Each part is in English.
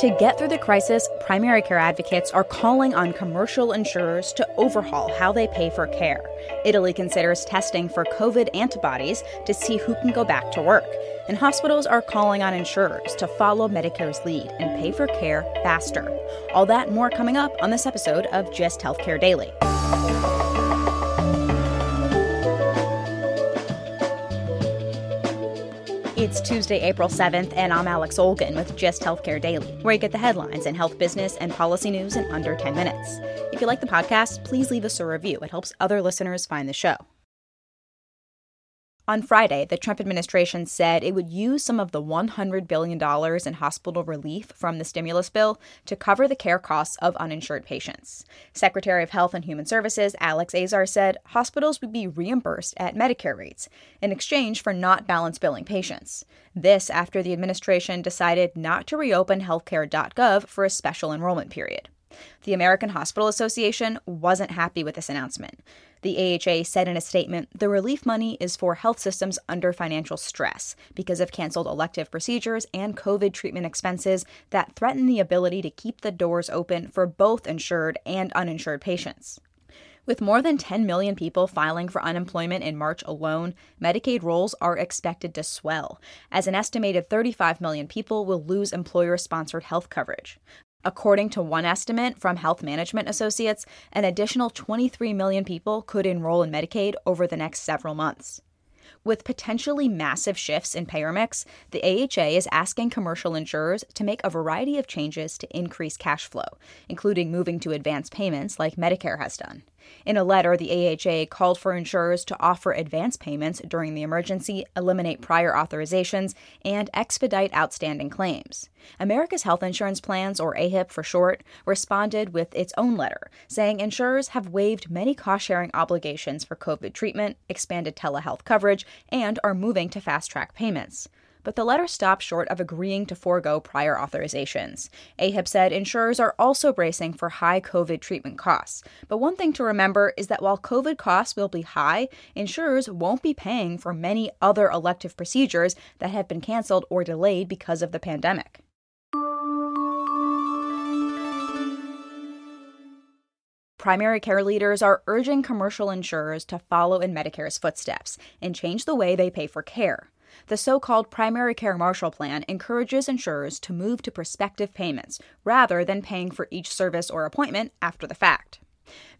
To get through the crisis, primary care advocates are calling on commercial insurers to overhaul how they pay for care. Italy considers testing for COVID antibodies to see who can go back to work. And hospitals are calling on insurers to follow Medicare's lead and pay for care faster. All that more coming up on this episode of Gist Healthcare Daily. It's Tuesday, April 7th, and I'm Alex Olgin with Gist Healthcare Daily, where you get the headlines and health business and policy news in under 10 minutes. If you like the podcast, please leave us a review. It helps other listeners find the show. On Friday, the Trump administration said it would use some of the $100 billion in hospital relief from the stimulus bill to cover the care costs of uninsured patients. Secretary of Health and Human Services Alex Azar said hospitals would be reimbursed at Medicare rates in exchange for not balance billing patients. This after the administration decided not to reopen healthcare.gov for a special enrollment period. The American Hospital Association wasn't happy with this announcement. The AHA said in a statement the relief money is for health systems under financial stress because of canceled elective procedures and COVID treatment expenses that threaten the ability to keep the doors open for both insured and uninsured patients. With more than 10 million people filing for unemployment in March alone, Medicaid rolls are expected to swell, as an estimated 35 million people will lose employer sponsored health coverage. According to one estimate from Health Management Associates, an additional 23 million people could enroll in Medicaid over the next several months. With potentially massive shifts in payer mix, the AHA is asking commercial insurers to make a variety of changes to increase cash flow, including moving to advance payments like Medicare has done. In a letter, the AHA called for insurers to offer advance payments during the emergency, eliminate prior authorizations, and expedite outstanding claims. America's Health Insurance Plans, or AHIP for short, responded with its own letter, saying insurers have waived many cost sharing obligations for COVID treatment, expanded telehealth coverage, and are moving to fast track payments but the letter stopped short of agreeing to forego prior authorizations. AHIP said insurers are also bracing for high COVID treatment costs. But one thing to remember is that while COVID costs will be high, insurers won't be paying for many other elective procedures that have been canceled or delayed because of the pandemic. Primary care leaders are urging commercial insurers to follow in Medicare's footsteps and change the way they pay for care. The so called Primary Care Marshall Plan encourages insurers to move to prospective payments rather than paying for each service or appointment after the fact.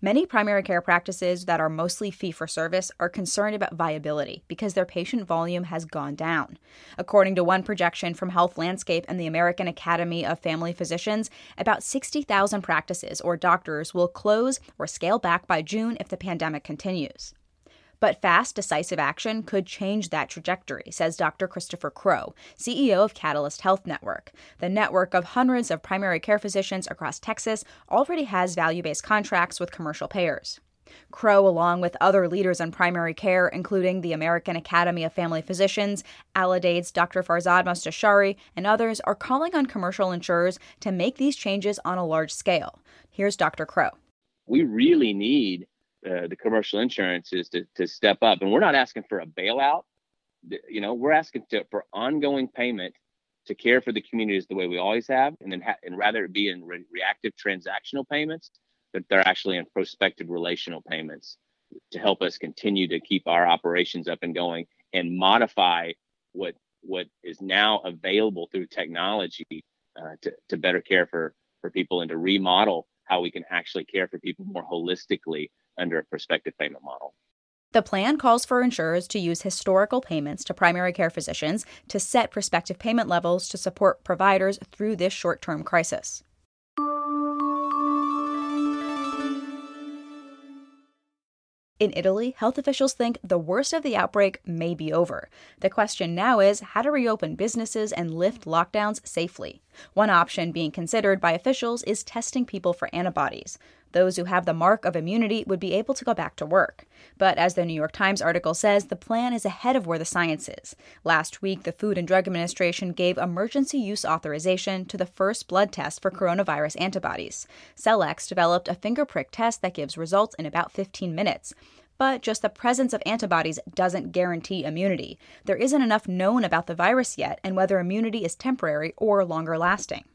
Many primary care practices that are mostly fee for service are concerned about viability because their patient volume has gone down. According to one projection from Health Landscape and the American Academy of Family Physicians, about 60,000 practices or doctors will close or scale back by June if the pandemic continues. But fast, decisive action could change that trajectory, says Dr. Christopher Crow, CEO of Catalyst Health Network. The network of hundreds of primary care physicians across Texas already has value based contracts with commercial payers. Crow, along with other leaders in primary care, including the American Academy of Family Physicians, Aledade's Dr. Farzad Mostashari, and others, are calling on commercial insurers to make these changes on a large scale. Here's Dr. Crow. We really need uh, the commercial insurance is to, to step up. And we're not asking for a bailout. You know, we're asking to, for ongoing payment to care for the communities the way we always have, and then ha- and rather it be in re- reactive transactional payments, that they're actually in prospective relational payments to help us continue to keep our operations up and going and modify what what is now available through technology uh, to, to better care for, for people and to remodel how we can actually care for people more holistically under a prospective payment model. The plan calls for insurers to use historical payments to primary care physicians to set prospective payment levels to support providers through this short term crisis. In Italy, health officials think the worst of the outbreak may be over. The question now is how to reopen businesses and lift lockdowns safely. One option being considered by officials is testing people for antibodies. Those who have the mark of immunity would be able to go back to work. But as the New York Times article says, the plan is ahead of where the science is. Last week, the Food and Drug Administration gave emergency use authorization to the first blood test for coronavirus antibodies. Cellex developed a finger prick test that gives results in about 15 minutes but just the presence of antibodies doesn't guarantee immunity. There isn't enough known about the virus yet and whether immunity is temporary or longer lasting.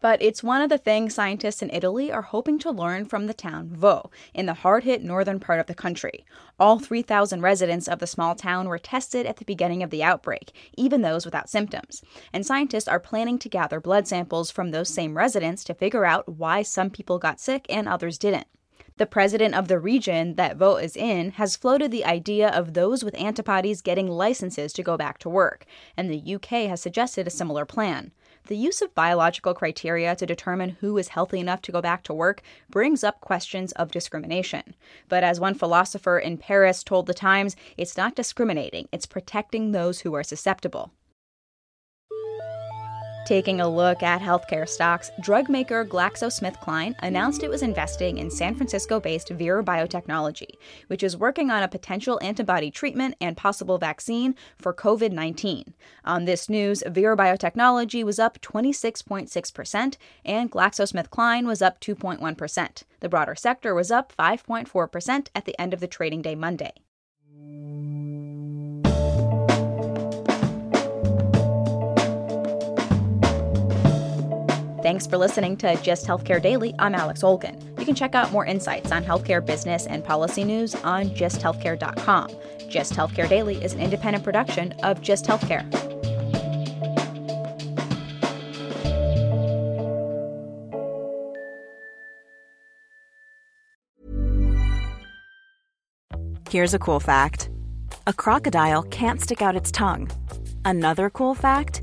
But it's one of the things scientists in Italy are hoping to learn from the town Vo, in the hard hit northern part of the country. All 3,000 residents of the small town were tested at the beginning of the outbreak, even those without symptoms. And scientists are planning to gather blood samples from those same residents to figure out why some people got sick and others didn't. The president of the region that Vo is in has floated the idea of those with antibodies getting licenses to go back to work, and the UK has suggested a similar plan. The use of biological criteria to determine who is healthy enough to go back to work brings up questions of discrimination. But as one philosopher in Paris told The Times, it's not discriminating, it's protecting those who are susceptible. Taking a look at healthcare stocks, drug maker GlaxoSmithKline announced it was investing in San Francisco based Vir Biotechnology, which is working on a potential antibody treatment and possible vaccine for COVID 19. On this news, Vir Biotechnology was up 26.6%, and GlaxoSmithKline was up 2.1%. The broader sector was up 5.4% at the end of the trading day Monday. Thanks for listening to Gist Healthcare Daily. I'm Alex Olgin. You can check out more insights on healthcare business and policy news on gisthealthcare.com. Gist Healthcare Daily is an independent production of Gist Healthcare. Here's a cool fact a crocodile can't stick out its tongue. Another cool fact